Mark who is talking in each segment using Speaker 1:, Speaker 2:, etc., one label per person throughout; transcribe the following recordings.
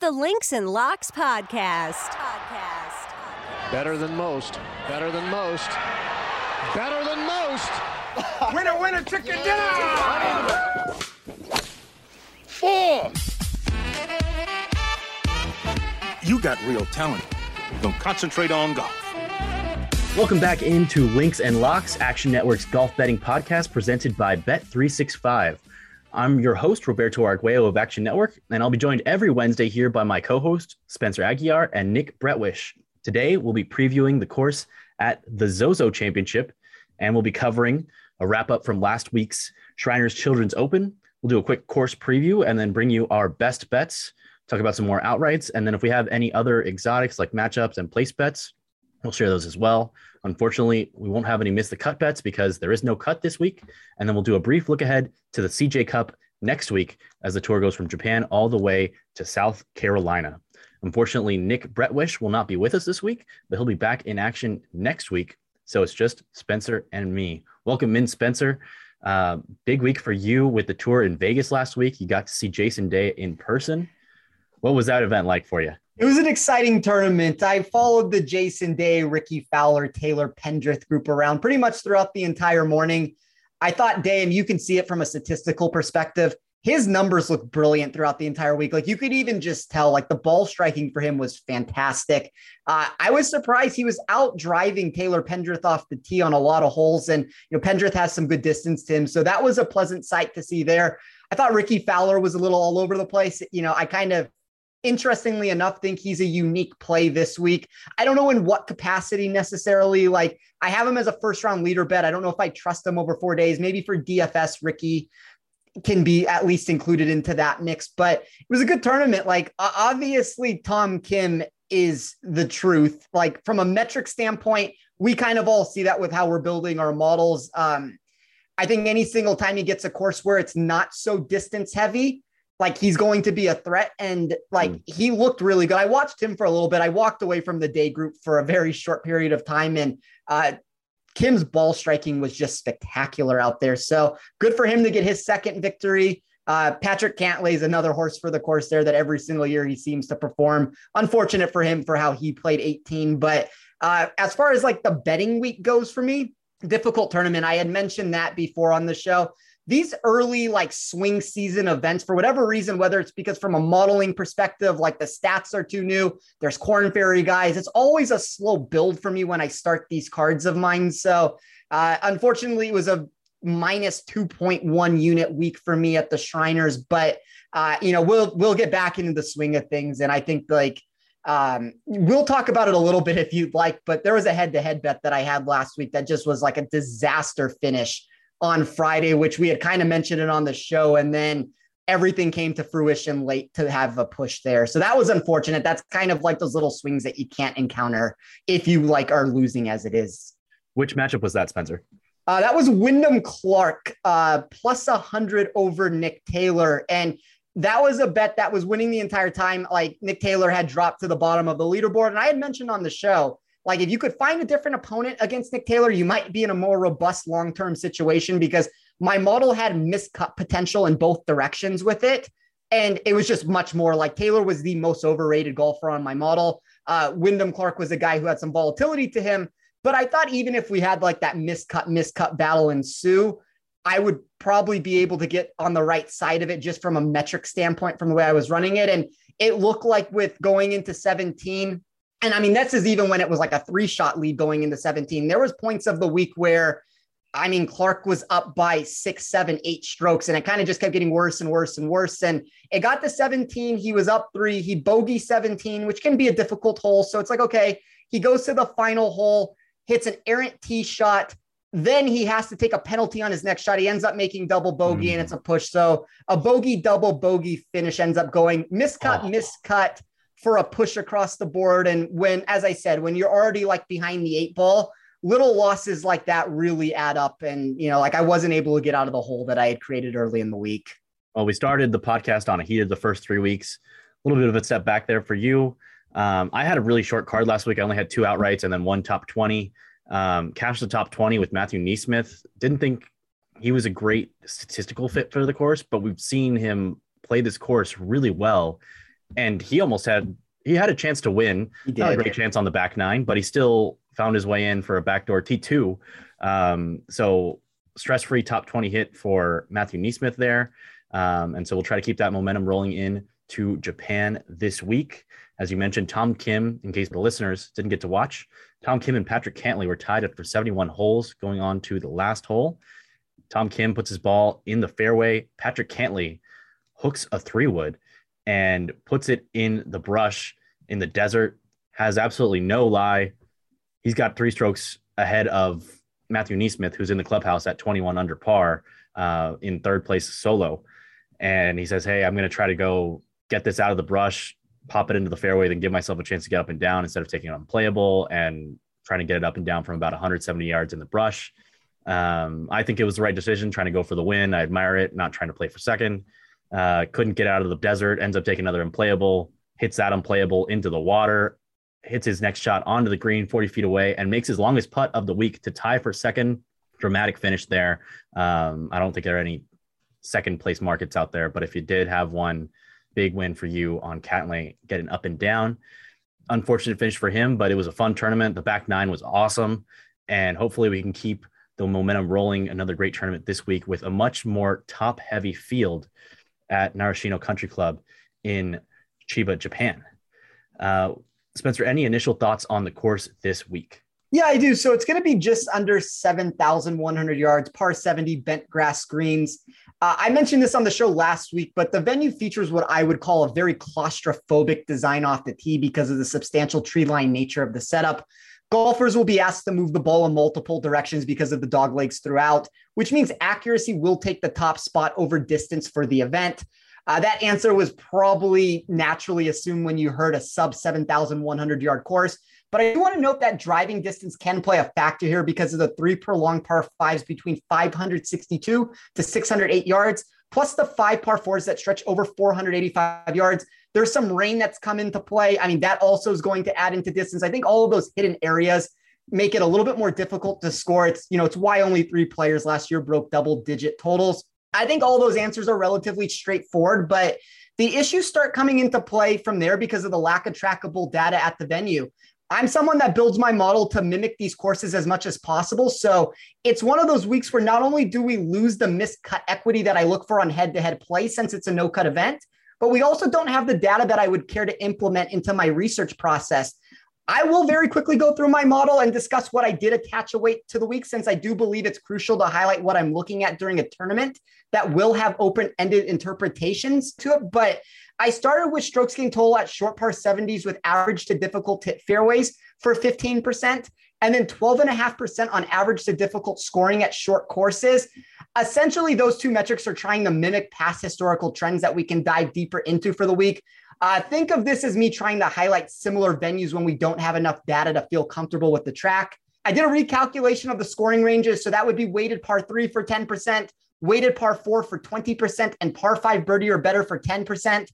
Speaker 1: the Links and Locks podcast. Podcast.
Speaker 2: Better than most. Better than most. Better than most.
Speaker 3: winner, winner, chicken dinner. Four.
Speaker 4: You got real talent. Don't concentrate on golf.
Speaker 5: Welcome back into Links and Locks, Action Network's golf betting podcast presented by Bet365. I'm your host, Roberto Arguello of Action Network, and I'll be joined every Wednesday here by my co host, Spencer Aguiar and Nick Bretwish. Today, we'll be previewing the course at the Zozo Championship, and we'll be covering a wrap up from last week's Shriners Children's Open. We'll do a quick course preview and then bring you our best bets, talk about some more outrights, and then if we have any other exotics like matchups and place bets, we'll share those as well. Unfortunately, we won't have any miss the cut bets because there is no cut this week. And then we'll do a brief look ahead to the CJ Cup next week as the tour goes from Japan all the way to South Carolina. Unfortunately, Nick Bretwish will not be with us this week, but he'll be back in action next week. So it's just Spencer and me. Welcome in, Spencer. Uh, big week for you with the tour in Vegas last week. You got to see Jason Day in person. What was that event like for you?
Speaker 6: It was an exciting tournament. I followed the Jason Day, Rickie Fowler, Taylor Pendrith group around pretty much throughout the entire morning. I thought Day, and you can see it from a statistical perspective, his numbers look brilliant throughout the entire week. Like you could even just tell, like the ball striking for him was fantastic. Uh, I was surprised he was out driving Taylor Pendrith off the tee on a lot of holes, and you know Pendrith has some good distance to him, so that was a pleasant sight to see there. I thought Rickie Fowler was a little all over the place. You know, I kind of interestingly enough, think he's a unique play this week. I don't know in what capacity necessarily. Like I have him as a first round leader bet. I don't know if I trust him over four days. Maybe for DFS, Rickie can be at least included into that mix. But it was a good tournament. Like obviously, Tom Kim is the truth. Like from a metric standpoint, we kind of all see that with how we're building our models. Um, I think any single time he gets a course where it's not so distance heavy, like he's going to be a threat. And like mm. he looked really good. I watched him for a little bit. I walked away from the day group for a very short period of time. And uh, Kim's ball striking was just spectacular out there. So good for him to get his second victory. Uh, Patrick Cantlay is another horse for the course there that every single year he seems to perform. Unfortunate for him for how he played 18. But uh, as far as like the betting week goes for me, difficult tournament. I had mentioned that before on the show these early like swing season events for whatever reason whether it's because from a modeling perspective like the stats are too new there's Korn Ferry guys it's always a slow build for me when i start these cards of mine. So uh, unfortunately it was a minus 2.1 unit week for me at the shriners but uh, you know we'll we'll get back into the swing of things and i think like um, we'll talk about it a little bit if you'd like but there was a head-to-head bet that i had last week that just was like a disaster finish on Friday, which we had kind of mentioned it on the show. And then everything came to fruition late to have a push there. So that was unfortunate. That's kind of like those little swings that you can't encounter if you like are losing as it is.
Speaker 5: Which matchup was that, Spencer?
Speaker 6: Uh, that was Wyndham Clark uh, plus 100 over Nick Taylor. And that was a bet that was winning the entire time. Like Nick Taylor had dropped to the bottom of the leaderboard. And I had mentioned on the show like if you could find a different opponent against Nick Taylor, you might be in a more robust long-term situation because my model had miscut potential in both directions with it. And it was just much more like Taylor was the most overrated golfer on my model. Uh, Wyndham Clark was a guy who had some volatility to him. But I thought even if we had like that miscut, miscut battle ensue, I would probably be able to get on the right side of it just from a metric standpoint from the way I was running it. And it looked like with going into 17, and I mean, this is even when it was like a three shot lead going into 17. There was points of the week where, I mean, Clark was up by six, seven, eight strokes, and it kind of just kept getting worse and worse and worse. And it got to 17. He was up three. He bogey 17, which can be a difficult hole. So it's like, okay, he goes to the final hole, hits an errant tee shot. Then he has to take a penalty on his next shot. He ends up making double bogey, mm. and it's a push. So a bogey, double bogey finish ends up going miscut, oh. miscut for a push across the board. And when, as I said, when you're already like behind the eight ball, little losses like that really add up. And, you know, like I wasn't able to get out of the hole that I had created early in the week.
Speaker 5: Well, we started the podcast on a heated the first three weeks. A little bit of a step back there for you. Um, I had a really short card last week. I only had two outrights and then one top 20. Um, cashed the top 20 with Matthew NeSmith. Didn't think he was a great statistical fit for the course, but we've seen him play this course really well and he almost had he had a chance to win.
Speaker 6: He
Speaker 5: Not a great chance on the back nine, but he still found his way in for a backdoor T2. Um, so stress free top 20 hit for Matthew NeSmith there. Um, and so we'll try to keep that momentum rolling in to Japan this week. As you mentioned, Tom Kim, in case the listeners didn't get to watch, Tom Kim and Patrick Cantlay were tied up for 71 holes going on to the last hole. Tom Kim puts his ball in the fairway. Patrick Cantlay hooks a three wood and puts it in the brush in the desert. Has absolutely no lie. He's got three strokes ahead of Matthew NeSmith, who's in the clubhouse at 21 under par uh, in third place solo. And he says, Hey, I'm going to try to go get this out of the brush, pop it into the fairway, then give myself a chance to get up and down instead of taking it unplayable and trying to get it up and down from about 170 yards in the brush. Um, I think it was the right decision trying to go for the win. I admire it, not trying to play for second. Uh, couldn't get out of the desert, ends up taking another unplayable, hits that unplayable into the water, hits his next shot onto the green 40 feet away, and makes his longest putt of the week to tie for second. Dramatic finish there. Um, I don't think there are any second place markets out there, but if you did have one, big win for you on Cantlay getting up and down. Unfortunate finish for him, but it was a fun tournament. The back nine was awesome. And hopefully we can keep the momentum rolling. Another great tournament this week with a much more top heavy field at Narashino Country Club in Chiba, Japan. Uh, Spencer, any initial thoughts on the course this week?
Speaker 6: Yeah, I do. So it's going to be just under 7,100 yards, par 70 bent grass greens. Uh, I mentioned this on the show last week, but the venue features what I would call a very claustrophobic design off the tee because of the substantial tree line nature of the setup. Golfers will be asked to move the ball in multiple directions because of the dog legs throughout, which means accuracy will take the top spot over distance for the event. Uh, that answer was probably naturally assumed when you heard a sub 7,100 yard course. But I do want to note that driving distance can play a factor here because of the three prolonged par fives between 562 to 608 yards, plus the five par fours that stretch over 485 yards. There's some rain that's come into play. I mean, that also is going to add into distance. I think all of those hidden areas make it a little bit more difficult to score. It's, you know, it's why only three players last year broke double digit totals. I think all those answers are relatively straightforward, but the issues start coming into play from there because of the lack of trackable data at the venue. I'm someone that builds my model to mimic these courses as much as possible. So it's one of those weeks where not only do we lose the miscut equity that I look for on head to head play since it's a no cut event, but we also don't have the data that I would care to implement into my research process. I will very quickly go through my model and discuss what I did attach a weight to the week, since I do believe it's crucial to highlight what I'm looking at during a tournament that will have open ended interpretations to it. But I started with strokes gained total at short par 70s with average to difficult hit fairways for 15%, and then 12.5% on average to difficult scoring at short courses. Essentially, those two metrics are trying to mimic past historical trends that we can dive deeper into for the week. Uh, think of this as me trying to highlight similar venues when we don't have enough data to feel comfortable with the track. I did a recalculation of the scoring ranges. So that would be weighted par three for 10%, weighted par four for 20%, and par five birdie or better for 10%.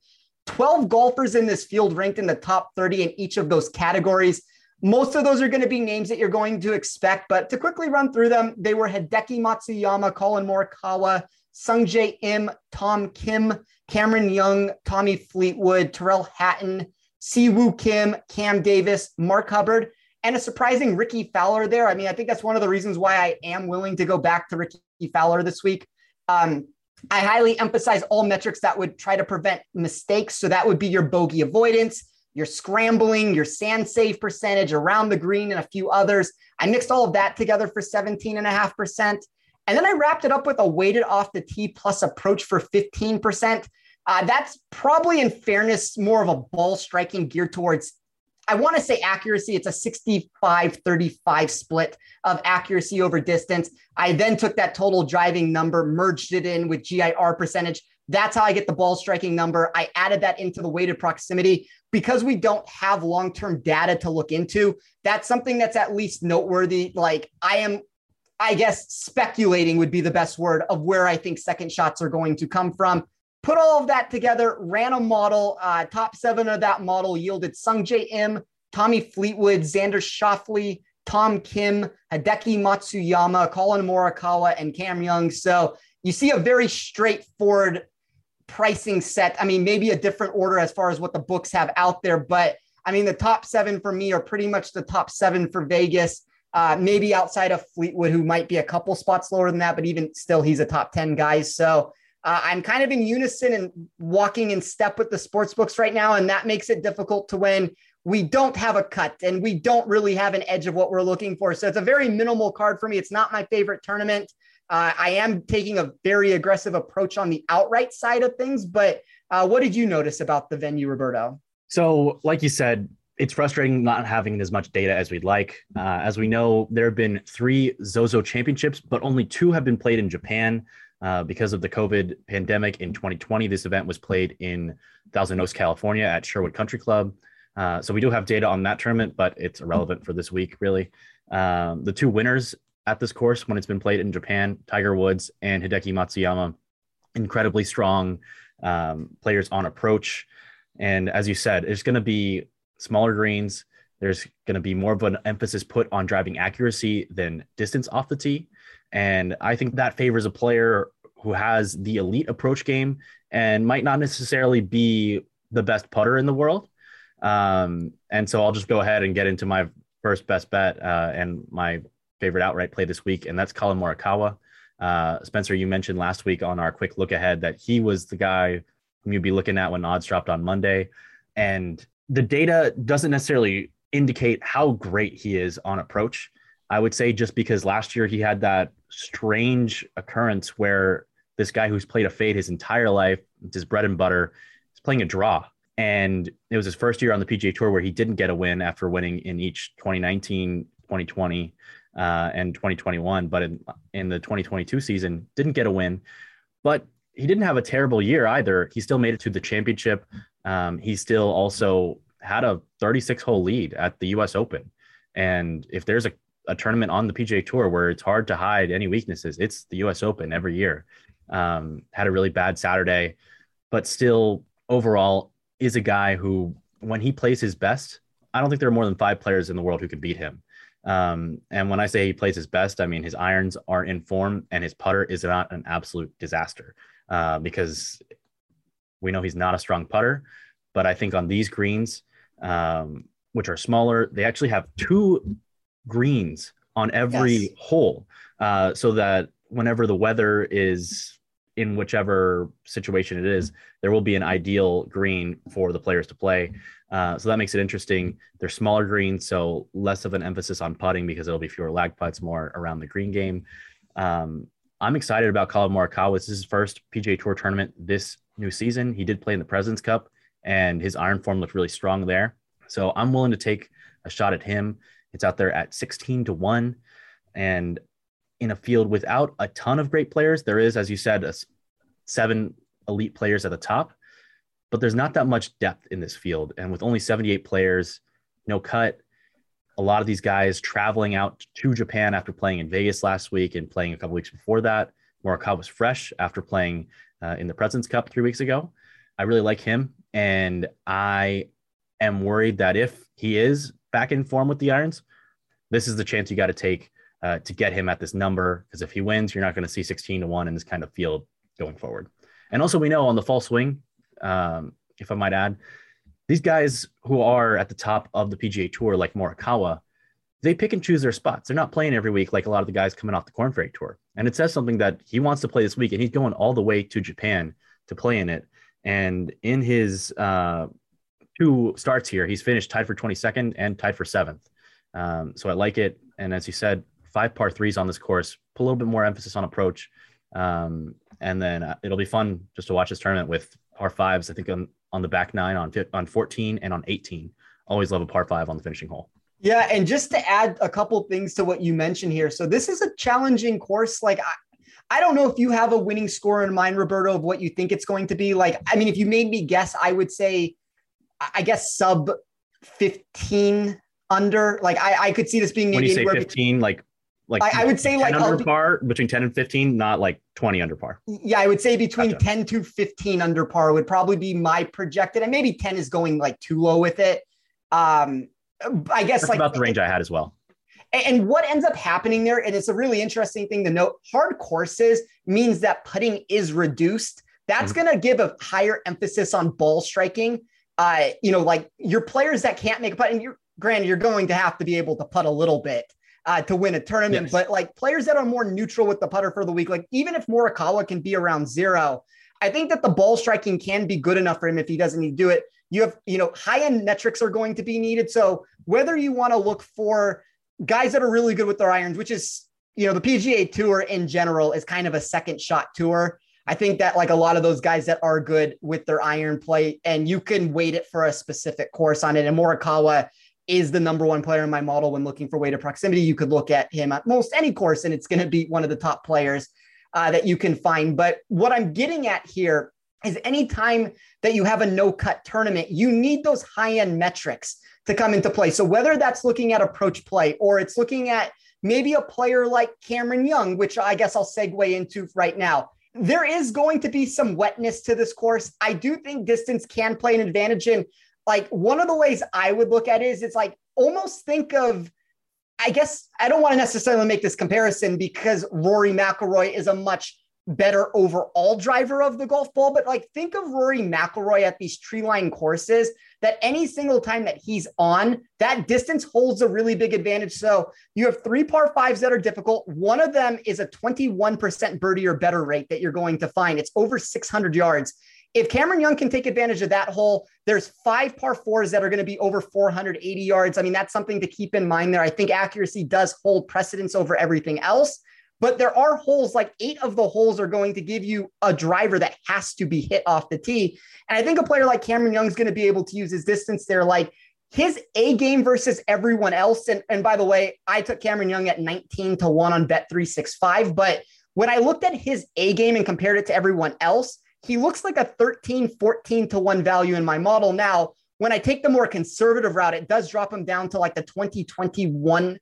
Speaker 6: 12 golfers in this field ranked in the top 30 in each of those categories. Most of those are going to be names that you're going to expect, but to quickly run through them, they were Hideki Matsuyama, Collin Morikawa, Sungjae Im, Tom Kim, Cameron Young, Tommy Fleetwood, Tyrrell Hatton, Siwoo Kim, Cam Davis, Mark Hubbard, and a surprising Rickie Fowler there. I mean, I think that's one of the reasons why I am willing to go back to Rickie Fowler this week. Um, I highly emphasize all metrics that would try to prevent mistakes. So that would be your bogey avoidance, your scrambling, your sand save percentage around the green, and a few others. I mixed all of that together for 17.5%. And then I wrapped it up with a weighted off the tee plus approach for 15%. Uh, that's probably, in fairness, more of a ball striking geared towards, I want to say accuracy. It's a 65 35 split of accuracy over distance. I then took that total driving number, merged it in with GIR percentage. That's how I get the ball striking number. I added that into the weighted proximity because we don't have long term data to look into. That's something that's at least noteworthy. Like I am I guess speculating would be the best word of where I think second shots are going to come from. Put all of that together, ran a model. Uh, top seven of that model yielded Sungjae Im, Tommy Fleetwood, Xander Schauffele, Tom Kim, Hideki Matsuyama, Collin Morikawa, and Cam Young. So you see a very straightforward pricing set. I mean, maybe a different order as far as what the books have out there, but I mean, the top seven for me are pretty much the top seven for Vegas. Uh, maybe outside of Fleetwood, who might be a couple spots lower than that, but even still, he's a top 10 guy. So uh, I'm kind of in unison and walking in step with the sports books right now. And that makes it difficult to win. We don't have a cut and we don't really have an edge of what we're looking for. So it's a very minimal card for me. It's not my favorite tournament. Uh, I am taking a very aggressive approach on the outright side of things. But uh, what did you notice about the venue, Roberto?
Speaker 5: So, like you said, it's frustrating not having as much data as we'd like. Uh, as we know, there have been three Zozo championships, but only two have been played in Japan uh, because of the COVID pandemic in 2020. This event was played in Thousand Oaks, California at Sherwood Country Club. Uh, so we do have data on that tournament, but it's irrelevant for this week, really. Um, the two winners at this course, when it's been played in Japan, Tiger Woods and Hideki Matsuyama, incredibly strong um, players on approach. And as you said, it's going to be smaller greens. There's going to be more of an emphasis put on driving accuracy than distance off the tee. And I think that favors a player who has the elite approach game and might not necessarily be the best putter in the world. Um, and so I'll just go ahead and get into my first best bet uh, and my favorite outright play this week, and that's Collin Morikawa. Uh, Spencer, you mentioned last week on our quick look ahead that he was the guy whom you'd be looking at when odds dropped on Monday. And the data doesn't necessarily indicate how great he is on approach. I would say just because last year he had that strange occurrence where this guy who's played a fade his entire life, his bread and butter, is playing a draw. And it was his first year on the PGA Tour where he didn't get a win after winning in each 2019, 2020, uh, and 2021. But in, in the 2022 season, didn't get a win. But he didn't have a terrible year either. He still made it to the championship. Um, he still also had a 36 hole lead at the US Open. And if there's a, a tournament on the PGA Tour where it's hard to hide any weaknesses, it's the US Open every year. Um, had a really bad Saturday, but still overall is a guy who, when he plays his best, I don't think there are more than five players in the world who could beat him. Um, and when I say he plays his best, I mean his irons are in form and his putter is not an absolute disaster uh, because we know he's not a strong putter. But I think on these greens, um, which are smaller, they actually have two greens on every yes. hole, uh, so that whenever the weather is in whichever situation it is, there will be an ideal green for the players to play. Uh, so that makes it interesting. They're smaller greens, so less of an emphasis on putting because it'll be fewer lag putts, more around the green game. Um, I'm excited about Collin Morikawa. This is his first PGA Tour tournament this new season. He did play in the Presidents Cup, and his iron form looked really strong there. So I'm willing to take a shot at him. It's out there at 16 to 1. And in a field without a ton of great players, there is, as you said, a, seven elite players at the top, but there's not that much depth in this field. And with only 78 players, no cut, a lot of these guys traveling out to Japan after playing in Vegas last week and playing a couple weeks before that. Morikawa was fresh after playing uh, in the Presidents Cup three weeks ago. I really like him, and I am worried that if he is back in form with the irons, this is the chance you got to take uh, to get him at this number. Because if he wins, you're not going to see 16 to one in this kind of field going forward. And also, we know on the fall swing, um, if I might add, these guys who are at the top of the PGA Tour, like Morikawa, they pick and choose their spots. They're not playing every week like a lot of the guys coming off the Korn Ferry Tour. And it says something that he wants to play this week, and he's going all the way to Japan to play in it. And in his uh, two starts here, he's finished tied for 22nd and tied for seventh. Um, so I like it. And as you said, five par threes on this course, put a little bit more emphasis on approach. Um, and then uh, it'll be fun just to watch this tournament with par fives. I think on, on the back nine, on on 14, and on 18. Always love a par five on the finishing hole.
Speaker 6: Yeah, and just to add a couple things to what you mentioned here, so this is a challenging course. Like I, I don't know if you have a winning score in mind, Roberto, of what you think it's going to be. Like, I mean, if you made me guess, I would say, I guess sub 15 under. Like, I, I could see this being
Speaker 5: maybe when you say 15, like like
Speaker 6: I, I would say like
Speaker 5: under par between 10 and 15, not like 20 under par.
Speaker 6: Yeah, I would say between gotcha. 10 to 15 under par would probably be my projected, and maybe 10 is going like too low with it. Um, I guess
Speaker 5: That's
Speaker 6: like
Speaker 5: about the range I had as well.
Speaker 6: And what ends up happening there, and it's a really interesting thing to note hard courses means that putting is reduced That's mm-hmm. going to give a higher emphasis on ball striking. Uh, you know, like your players that can't make a putt, and you're granted, you're going to have to be able to putt a little bit uh, to win a tournament, yes. but like players that are more neutral with the putter for the week, like even if Morikawa can be around zero, I think that the ball striking can be good enough for him if he doesn't need to do it. You have, you know, high end metrics are going to be needed. So whether you want to look for guys that are really good with their irons, which is, you know, the PGA Tour in general is kind of a second shot tour. I think that like a lot of those guys that are good with their iron play, and you can weight it for a specific course on it. And Morikawa is the number one player in my model when looking for weighted proximity. You could look at him at most any course, and it's going to be one of the top players uh, that you can find. But what I'm getting at here is anytime that you have a no cut tournament, you need those high end metrics to come into play. So whether that's looking at approach play or it's looking at maybe a player like Cameron Young, which I guess I'll segue into right now. There is going to be some wetness to this course. I do think distance can play an advantage. And like one of the ways I would look at it is it's like almost think of, I guess I don't want to necessarily make this comparison because Rory McIlroy is a much better overall driver of the golf ball, but like think of Rory McIlroy at these tree line courses that any single time that he's on, that distance holds a really big advantage. So you have three par fives that are difficult. One of them is a 21% birdie or better rate that you're going to find. It's over 600 yards. If Cameron Young can take advantage of that hole, there's five par fours that are going to be over 480 yards. I mean, that's something to keep in mind there. I think accuracy does hold precedence over everything else. But there are holes, like eight of the holes are going to give you a driver that has to be hit off the tee. And I think a player like Cameron Young is going to be able to use his distance there. Like his A game versus everyone else. And, and by the way, I took Cameron Young at 19 to 1 on bet 365. But when I looked at his A game and compared it to everyone else, he looks like a 13, 14 to 1 value in my model. Now, when I take the more conservative route, it does drop him down to like the 2021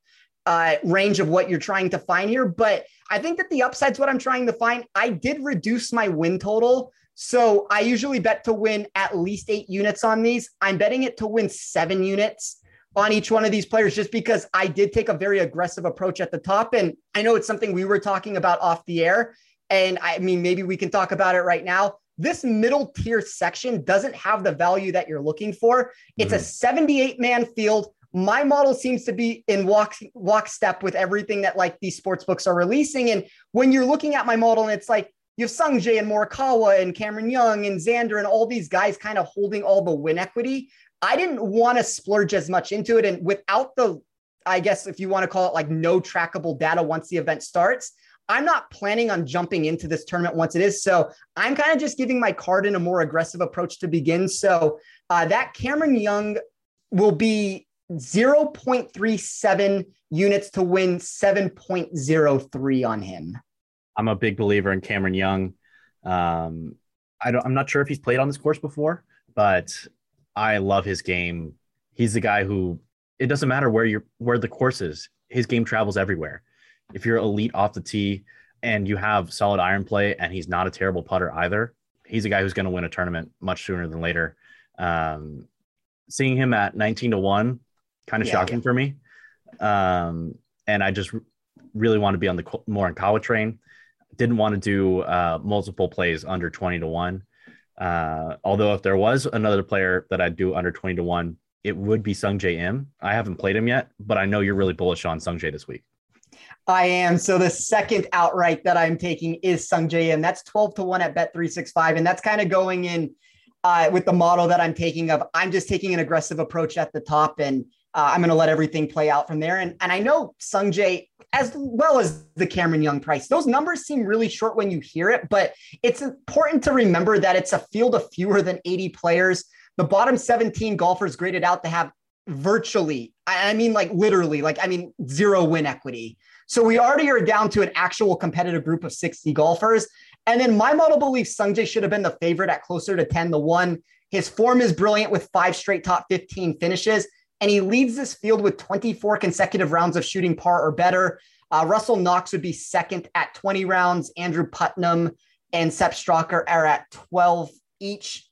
Speaker 6: uh, range of what you're trying to find here. But I think that the upside's what I'm trying to find. I did reduce my win total. So I usually bet to win at least eight units on these. I'm betting it to win seven units on each one of these players just because I did take a very aggressive approach at the top. And I know it's something we were talking about off the air. And I mean, maybe we can talk about it right now. This middle tier section doesn't have the value that you're looking for. It's mm-hmm. a 78 man field. My model seems to be in walk lockstep with everything that like these sports books are releasing. And when you're looking at my model, and it's like you have Sungjae and Morikawa and Cameron Young and Xander and all these guys kind of holding all the win equity. I didn't want to splurge as much into it. And without the, I guess if you want to call it like no trackable data once the event starts, I'm not planning on jumping into this tournament once it is. So I'm kind of just giving my card in a more aggressive approach to begin. So uh, that Cameron Young will be 0.37 units to win 7.03 on him.
Speaker 5: I'm a big believer in Cameron Young. Um, I don't, I'm not sure if he's played on this course before, but I love his game. He's the guy who it doesn't matter where you're where the course is. His game travels everywhere if you're elite off the tee and you have solid iron play and he's not a terrible putter either, he's a guy who's going to win a tournament much sooner than later. Um, seeing him at 19 to 1 kind of yeah, shocking yeah. for me. Um, and I just really want to be on the more Morikawa train. Didn't want to do uh, multiple plays under 20 to 1. Uh, although if there was another player that I'd do under 20 to 1, it would be Sungjae Im. I haven't played him yet, but I know you're really bullish on Sungjae this week.
Speaker 6: I am. So the second outright that I'm taking is Sungjae Im. That's 12 to 1 at Bet365. And that's kind of going in uh, with the model that I'm taking of I'm just taking an aggressive approach at the top and uh, I'm going to let everything play out from there. And, and I know Sungjae, as well as the Cameron Young price, those numbers seem really short when you hear it, but it's important to remember that it's a field of fewer than 80 players. The bottom 17 golfers graded out to have virtually, I mean, like literally, like, I mean, zero win equity. So we already are down to an actual competitive group of 60 golfers. And then my model believes Sungjae should have been the favorite at closer to 10 to 1. His form is brilliant with five straight top 15 finishes, and he leads this field with 24 consecutive rounds of shooting par or better. Uh, Russell Knox would be second at 20 rounds. Andrew Putnam and Sepp Straka are at 12 each.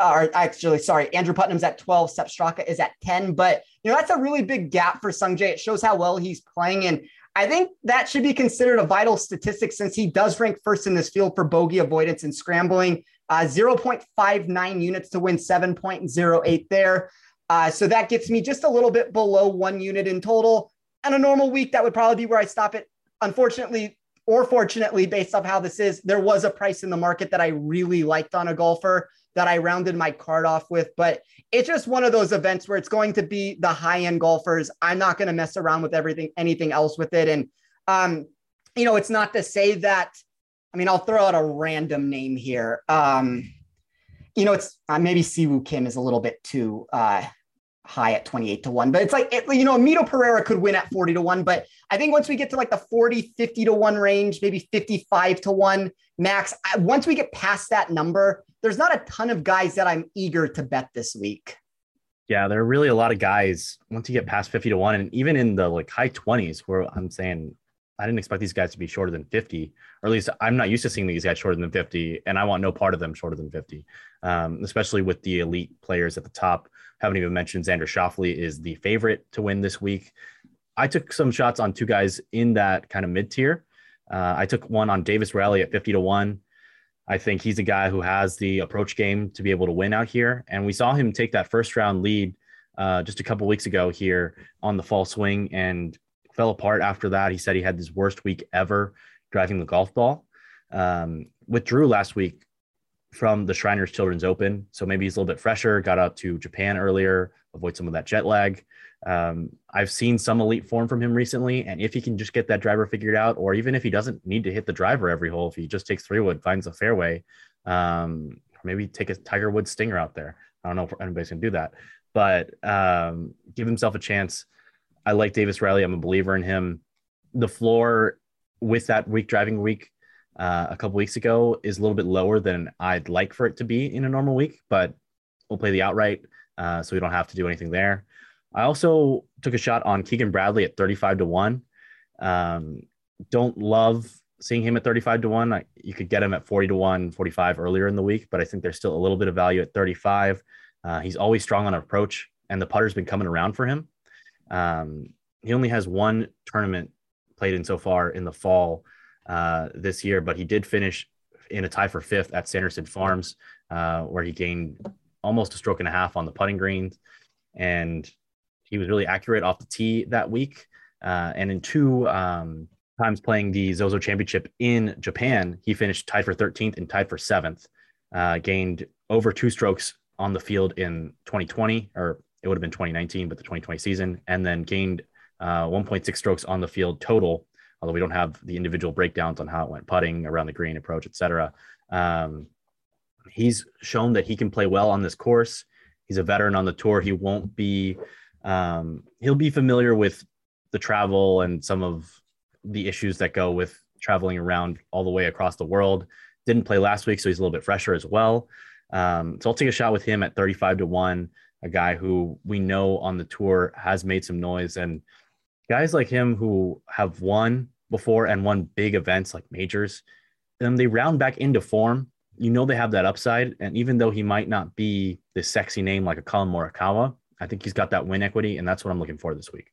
Speaker 6: or actually, sorry, Andrew Putnam's at 12, Sepp Straka is at 10. But, you know, that's a really big gap for Sungjae. It shows how well he's playing. And I think that should be considered a vital statistic since he does rank first in this field for bogey avoidance and scrambling, uh, 0.59 units to win 7.08 there. Uh, so that gets me just a little bit below one unit in total. And a normal week, that would probably be where I stop it. Unfortunately, or fortunately, based off how this is, there was a price in the market that I really liked on a golfer that I rounded my card off with. But it's just one of those events where it's going to be the high end golfers. I'm not going to mess around with everything, anything else with it. And, um, you know, it's not to say that, I mean, I'll throw out a random name here. Um, you know, it's uh, maybe Siwoo Kim is a little bit too uh, high at 28 to 1 but it's like it, you know Mito Pereira could win at 40 to 1 but I think once we get to like the 40 50 to 1 range maybe 55 to 1 max I, once we get past that number there's not a ton of guys that I'm eager to bet this week
Speaker 5: yeah there are really a lot of guys once you get past 50 to 1 and even in the like high 20s where I'm saying I didn't expect these guys to be shorter than 50 or at least I'm not used to seeing these guys shorter than 50 and I want no part of them shorter than 50 um, especially with the elite players at the top haven't even mentioned Xander Schauffele is the favorite to win this week. I took some shots on two guys in that kind of mid tier. Uh, I took one on Davis Riley at 50 to 1. I think he's a guy who has the approach game to be able to win out here. And we saw him take that first round lead uh, just a couple weeks ago here on the fall swing and fell apart after that. He said he had his worst week ever driving the golf ball. Um, withdrew last week from the Shriners Children's Open. So maybe he's a little bit fresher, got out to Japan earlier, avoid some of that jet lag. Um, I've seen some elite form from him recently. And if he can just get that driver figured out, or even if he doesn't need to hit the driver every hole, if he just takes three wood, finds a fairway, um, maybe take a Tiger Woods stinger out there. I don't know if anybody's to do that, but um, give himself a chance. I like Davis Riley. I'm a believer in him. The floor with that week driving week uh, a couple weeks ago is a little bit lower than I'd like for it to be in a normal week, but we'll play the outright uh, so we don't have to do anything there. I also took a shot on Keegan Bradley at 35 to 1. Um, don't love seeing him at 35 to 1. I, you could get him at 40 to 1, 45 earlier in the week, but I think there's still a little bit of value at 35. Uh, he's always strong on approach, and the putter's been coming around for him. Um, he only has one tournament played in so far in the fall uh, this year, but he did finish in a tie for fifth at Sanderson Farms, uh, where he gained almost a stroke and a half on the putting greens. And he was really accurate off the tee that week. Uh, and in two um, times playing the Zozo Championship in Japan, he finished tied for 13th and tied for seventh, uh, gained over two strokes on the field in 2020, or it would have been 2019, but the 2020 season, and then gained uh, 1.6 strokes on the field total although we don't have the individual breakdowns on how it went putting around the green approach, etc. Um, he's shown that he can play well on this course. He's a veteran on the tour. He won't be, um, he'll be familiar with the travel and some of the issues that go with traveling around all the way across the world. Didn't play last week, so he's a little bit fresher as well. Um, so I'll take a shot with him at 35 to 1, a guy who we know on the tour has made some noise. And guys like him who have won before and won big events like majors, then they round back into form. You know they have that upside, and even though he might not be the sexy name like a Collin Morikawa, I think he's got that win equity, and that's what I'm looking for this week.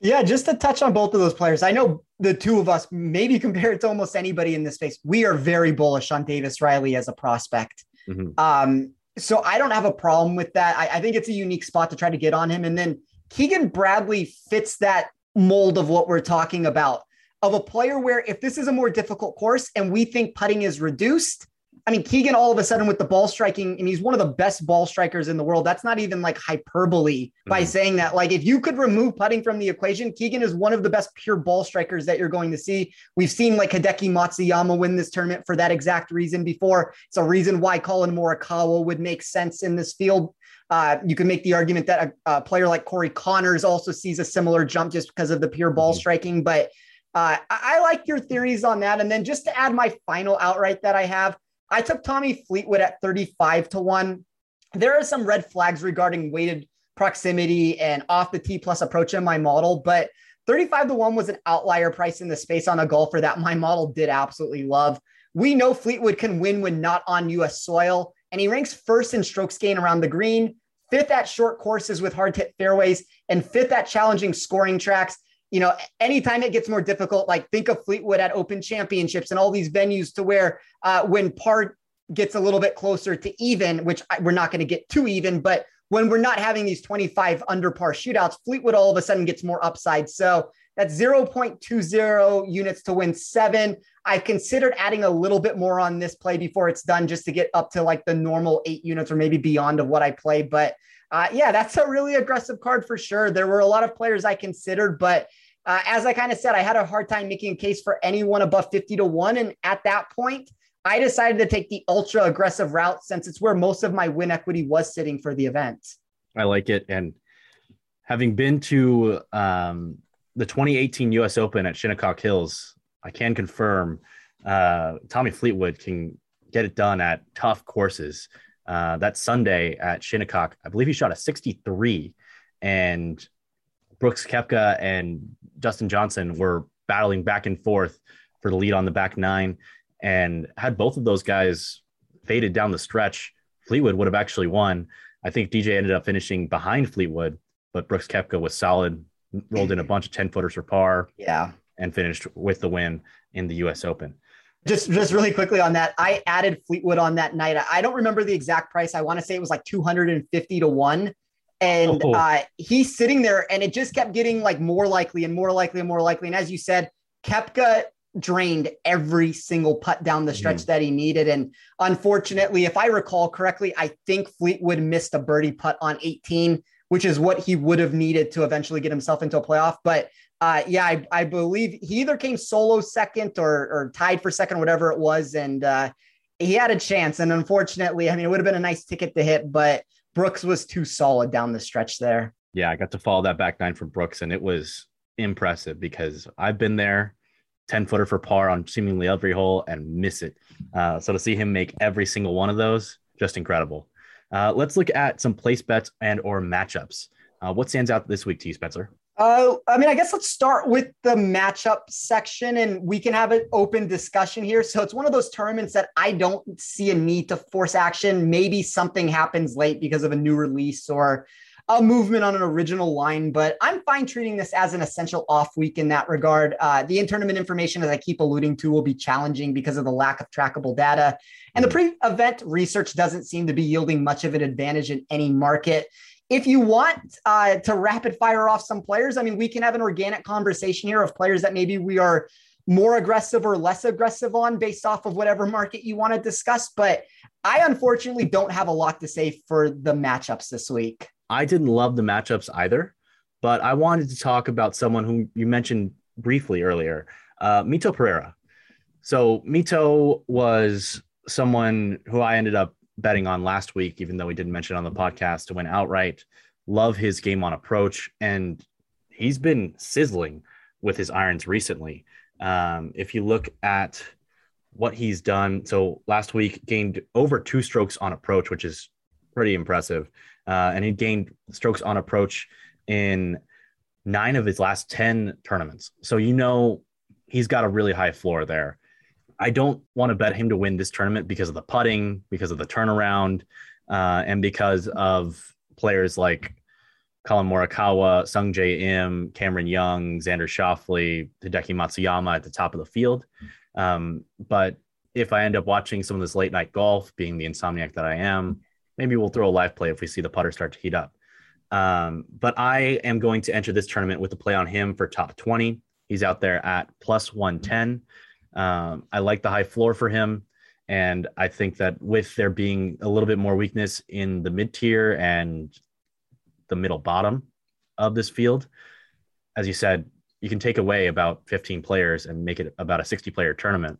Speaker 6: Yeah, just to touch on both of those players, I know the two of us, maybe compared to almost anybody in this space, we are very bullish on Davis Riley as a prospect. Mm-hmm. Um, so I don't have a problem with that. I, I, think it's a unique spot to try to get on him. And then Keegan Bradley fits that mold of what we're talking about of a player where if this is a more difficult course and we think putting is reduced, I mean, Keegan all of a sudden with the ball striking, and he's one of the best ball strikers in the world. That's not even like hyperbole mm-hmm. by saying that. Like, if you could remove putting from the equation, Keegan is one of the best pure ball strikers that you're going to see. We've seen like Hideki Matsuyama win this tournament for that exact reason before. It's a reason why Collin Morikawa would make sense in this field. Uh, you can make the argument that a, a, player like Corey Conners also sees a similar jump just because of the pure ball mm-hmm. striking. But uh, I, I like your theories on that. And then just to add my final outright that I have, I took Tommy Fleetwood at 35 to 1. There are some red flags regarding weighted proximity and off the tee plus approach in my model, but 35 to 1 was an outlier price in the space on a golfer that my model did absolutely love. We know Fleetwood can win when not on US soil. and he ranks first in strokes gain around the green, fifth at short courses with hard hit fairways, and fifth at challenging scoring tracks. You know, anytime it gets more difficult, like think of Fleetwood at Open Championships and all these venues to where uh, when par gets a little bit closer to even, which we're not going to get too even, but when we're not having these 25 under par shootouts, Fleetwood all of a sudden gets more upside. So that's 0.20 units to win seven. I've considered adding a little bit more on this play before it's done just to get up to like the normal eight units or maybe beyond of what I play. But uh, yeah, that's a really aggressive card for sure. There were a lot of players I considered, but uh, as I kind of said, I had a hard time making a case for anyone above 50 to one. And at that point, I decided to take the ultra aggressive route since it's where most of my win equity was sitting for the event.
Speaker 5: I like it. And having been to um, the 2018 US Open at Shinnecock Hills, I can confirm uh, Tommy Fleetwood can get it done at tough courses. Uh, that Sunday at Shinnecock, I believe he shot a 63, and Brooks Koepka and Dustin Johnson were battling back and forth for the lead on the back nine. And had both of those guys faded down the stretch, Fleetwood would have actually won. I think DJ ended up finishing behind Fleetwood, but Brooks Koepka was solid, rolled in a bunch of 10 footers for par.
Speaker 6: Yeah.
Speaker 5: And finished with the win in the US Open.
Speaker 6: Just, just really quickly on that, I added Fleetwood on that night. I don't remember the exact price. I want to say it was like 250 to one. And oh. uh, he's sitting there and it just kept getting like more likely and more likely and more likely. And as you said, Koepka drained every single putt down the stretch mm that he needed. And unfortunately, if I recall correctly, I think Fleetwood missed a birdie putt on 18, which is what he would have needed to eventually get himself into a playoff. But uh, yeah, I, I, believe he either came solo second or, or tied for second, whatever it was. And uh, he had a chance. And unfortunately, I mean, it would have been a nice ticket to hit, but Brooks was too solid down the stretch there.
Speaker 5: Yeah, I got to follow that back nine from Brooks, and it was impressive because I've been there 10 footer for par on seemingly every hole and miss it. Uh, so to see him make every single one of those, just incredible. Uh, let's look at some place bets and or matchups. Uh, what stands out this week to you, Spencer?
Speaker 6: Uh, I mean, I guess let's start with the matchup section and we can have an open discussion here. So it's one of those tournaments that I don't see a need to force action. Maybe something happens late because of a new release or a movement on an original line, but I'm fine treating this as an essential off week in that regard. Uh, the in tournament information, as I keep alluding to, will be challenging because of the lack of trackable data. And the pre event research doesn't seem to be yielding much of an advantage in any market. If you want uh, to rapid fire off some players, I mean, we can have an organic conversation here of players that maybe we are more aggressive or less aggressive on based off of whatever market you want to discuss. But I unfortunately don't have a lot to say for the matchups this week.
Speaker 5: I didn't love the matchups either, but I wanted to talk about someone who you mentioned briefly earlier, uh, Mito Pereira. So Mito was someone who I ended up betting on last week, even though we didn't mention on the podcast to win outright. Love his game on approach, and he's been sizzling with his irons recently. Um, if you look at what he's done, so last week gained over two strokes on approach, which is pretty impressive uh, and he gained strokes on approach in nine of his last 10 tournaments. So, you know, he's got a really high floor there. I don't want to bet him to win this tournament because of the putting, because of the turnaround, uh, and because of players like Collin Morikawa, Sungjae Im, Cameron Young, Xander Schauffele, Hideki Matsuyama at the top of the field. Um, but if I end up watching some of this late night golf, being the insomniac that I am, maybe we'll throw a live play if we see the putter start to heat up. Um, but I am going to enter this tournament with a play on him for top 20. He's out there at plus 110. Um, I like the high floor for him. And I think that with there being a little bit more weakness in the mid tier and the middle bottom of this field, as you said, you can take away about 15 players and make it about a 60 player tournament.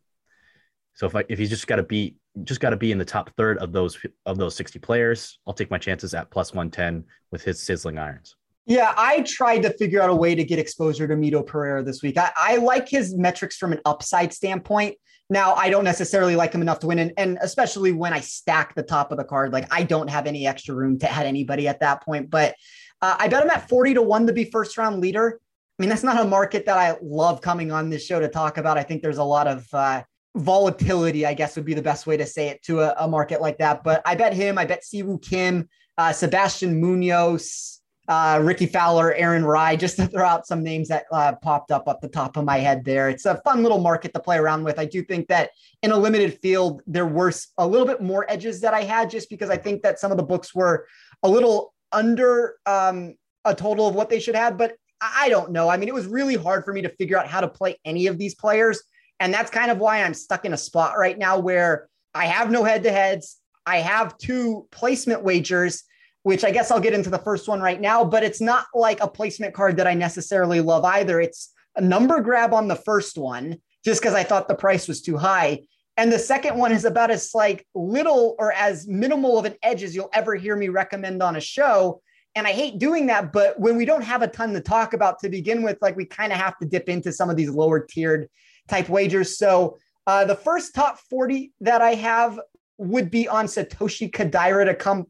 Speaker 5: So if I, if he's just got to be just got to be in the top third of those of those 60 players. I'll take my chances at plus 110 with his sizzling irons.
Speaker 6: Yeah, I tried to figure out a way to get exposure to Mito Pereira this week. I, I like his metrics from an upside standpoint. Now, I don't necessarily like him enough to win, and, and especially when I stack the top of the card, like I don't have any extra room to add anybody at that point. But uh, I bet him at 40 to 1 to be first round leader. I mean, that's not a market that I love coming on this show to talk about. I think there's a lot of uh, volatility, I guess would be the best way to say it to a, a market like that. But I bet him, I bet Siwoo Kim, uh, Sebastian Munoz, uh, Rickie Fowler, Aaron Rai, just to throw out some names that uh, popped up up the top of my head there. It's a fun little market to play around with. I do think that in a limited field, there were a little bit more edges that I had just because I think that some of the books were a little under um, a total of what they should have. But I don't know. I mean, it was really hard for me to figure out how to play any of these players. And that's kind of why I'm stuck in a spot right now where I have no head to heads. I have two placement wagers which I guess I'll get into the first one right now, but it's not like a placement card that I necessarily love either. It's a number grab on the first one, just because I thought the price was too high. And the second one is about as like little or as minimal of an edge as you'll ever hear me recommend on a show. And I hate doing that, but when we don't have a ton to talk about to begin with, like we kind of have to dip into some of these lower tiered type wagers. So uh, the first top 40 that I have would be on Satoshi Kodaira to come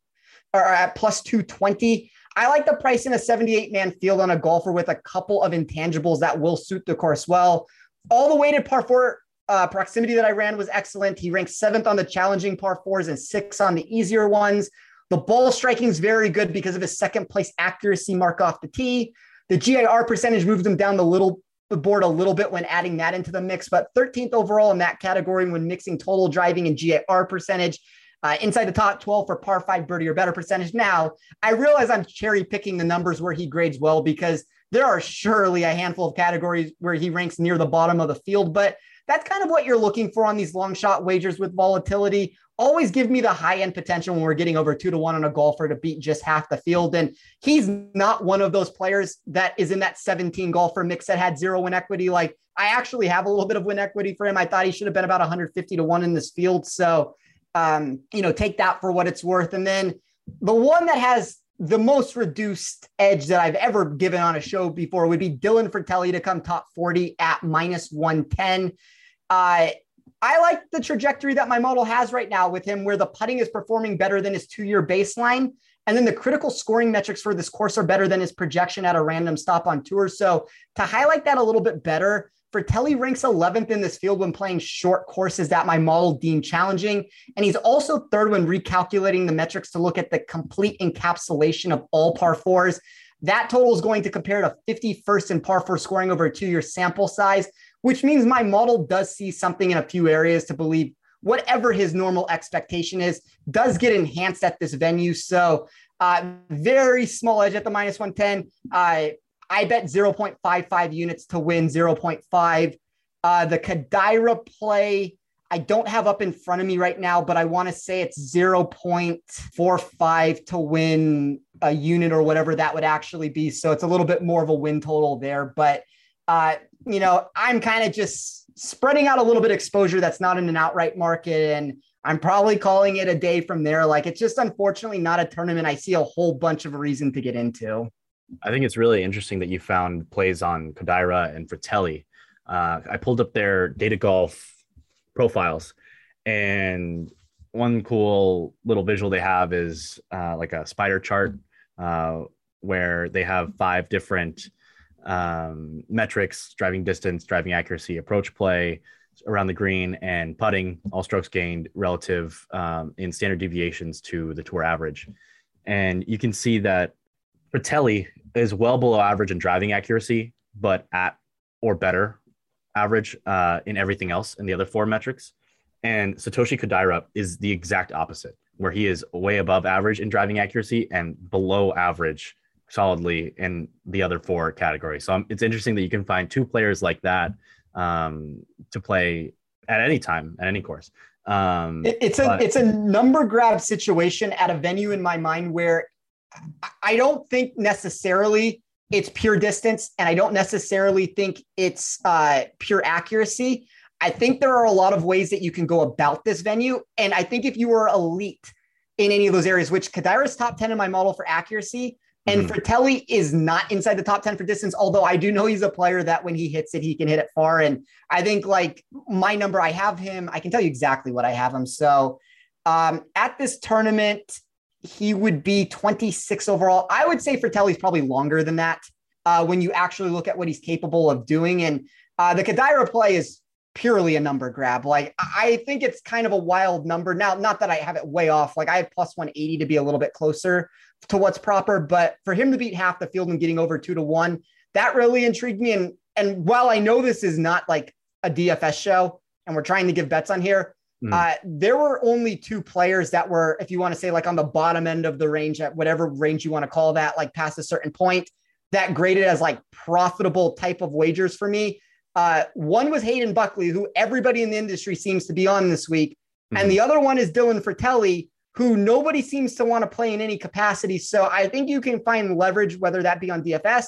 Speaker 6: are at plus 220. I like the price in a 78 man field on a golfer with a couple of intangibles that will suit the course well. All the weighted par four uh, proximity that I ran was excellent. He ranked seventh on the challenging par fours and six on the easier ones. The ball striking is very good because of his second place accuracy mark off the tee. The GIR percentage moved him down the little board a little bit when adding that into the mix, but 13th overall in that category when mixing total driving and GIR percentage uh, inside the top 12 for par five birdie or better percentage. Now, I realize I'm cherry picking the numbers where he grades well because there are surely a handful of categories where he ranks near the bottom of the field, but that's kind of what you're looking for on these long shot wagers with volatility. Always give me the high end potential when we're getting over two to one on a golfer to beat just half the field. And he's not one of those players that is in that 17 golfer mix that had zero win equity. Like I actually have a little bit of win equity for him. I thought he should have been about 150 to one in this field. So um, you know, take that for what it's worth. And then the one that has the most reduced edge that I've ever given on a show before would be Dylan Frittelli to come top 40 at minus 110. Uh, I like the trajectory that my model has right now with him, where the putting is performing better than his two year baseline. And then the critical scoring metrics for this course are better than his projection at a random stop on tour. So to highlight that a little bit better, Frittelli ranks 11th in this field when playing short courses that my model deemed challenging. And he's also third when recalculating the metrics to look at the complete encapsulation of all par fours. That total is going to compare to 51st in par four scoring over a two year sample size, which means my model does see something in a few areas to believe whatever his normal expectation is does get enhanced at this venue. So, uh, very small edge at the minus 110. Uh, I bet 0.55 units to win 0.5. Uh, the Kodaira play, I don't have up in front of me right now, but I want to say it's 0.45 to win a unit or whatever that would actually be. So it's a little bit more of a win total there. But, uh, you know, I'm kind of just spreading out a little bit exposure that's not in an outright market. And I'm probably calling it a day from there. Like it's just unfortunately not a tournament I see a whole bunch of reason to get into.
Speaker 5: I think it's really interesting that you found plays on Kodaira and Frittelli. Uh, I pulled up their data golf profiles, and one cool little visual they have is uh, like a spider chart uh, where they have five different um, metrics driving distance, driving accuracy, approach play around the green, and putting, all strokes gained relative um, in standard deviations to the tour average. And you can see that Frittelli is well below average in driving accuracy, but at or better average uh, in everything else in the other four metrics. And Satoshi Kodaira is the exact opposite, where he is way above average in driving accuracy and below average solidly in the other four categories. So um, it's interesting that you can find two players like that um, to play at any time at any course. Um,
Speaker 6: it's a but- it's a number grab situation at a venue in my mind where I don't think necessarily it's pure distance, and I don't necessarily think it's uh, pure accuracy. I think there are a lot of ways that you can go about this venue. And I think if you were elite in any of those areas, which Kodaira's top 10 in my model for accuracy, and mm-hmm. Frittelli is not inside the top 10 for distance, although I do know he's a player that when he hits it, he can hit it far. And I think like my number, I have him, I can tell you exactly what I have him. So um, at this tournament, he would be 26 overall. I would say Frittelli's probably longer than that uh, when you actually look at what he's capable of doing. And uh, the Kodaira play is purely a number grab. Like I think it's kind of a wild number. Now, not that I have it way off. Like I have plus 180 to be a little bit closer to what's proper, but for him to beat half the field and getting over two to one, that really intrigued me. And and while I know this is not like a DFS show and we're trying to give bets on here, mm. uh, there were only two players that were, if you want to say like on the bottom end of the range, at whatever range you want to call that, like past a certain point, that graded as like profitable type of wagers for me. Uh, one was Hayden Buckley, who everybody in the industry seems to be on this week. Mm-hmm. And the other one is Dylan Frittelli, who nobody seems to want to play in any capacity. So I think you can find leverage, whether that be on DFS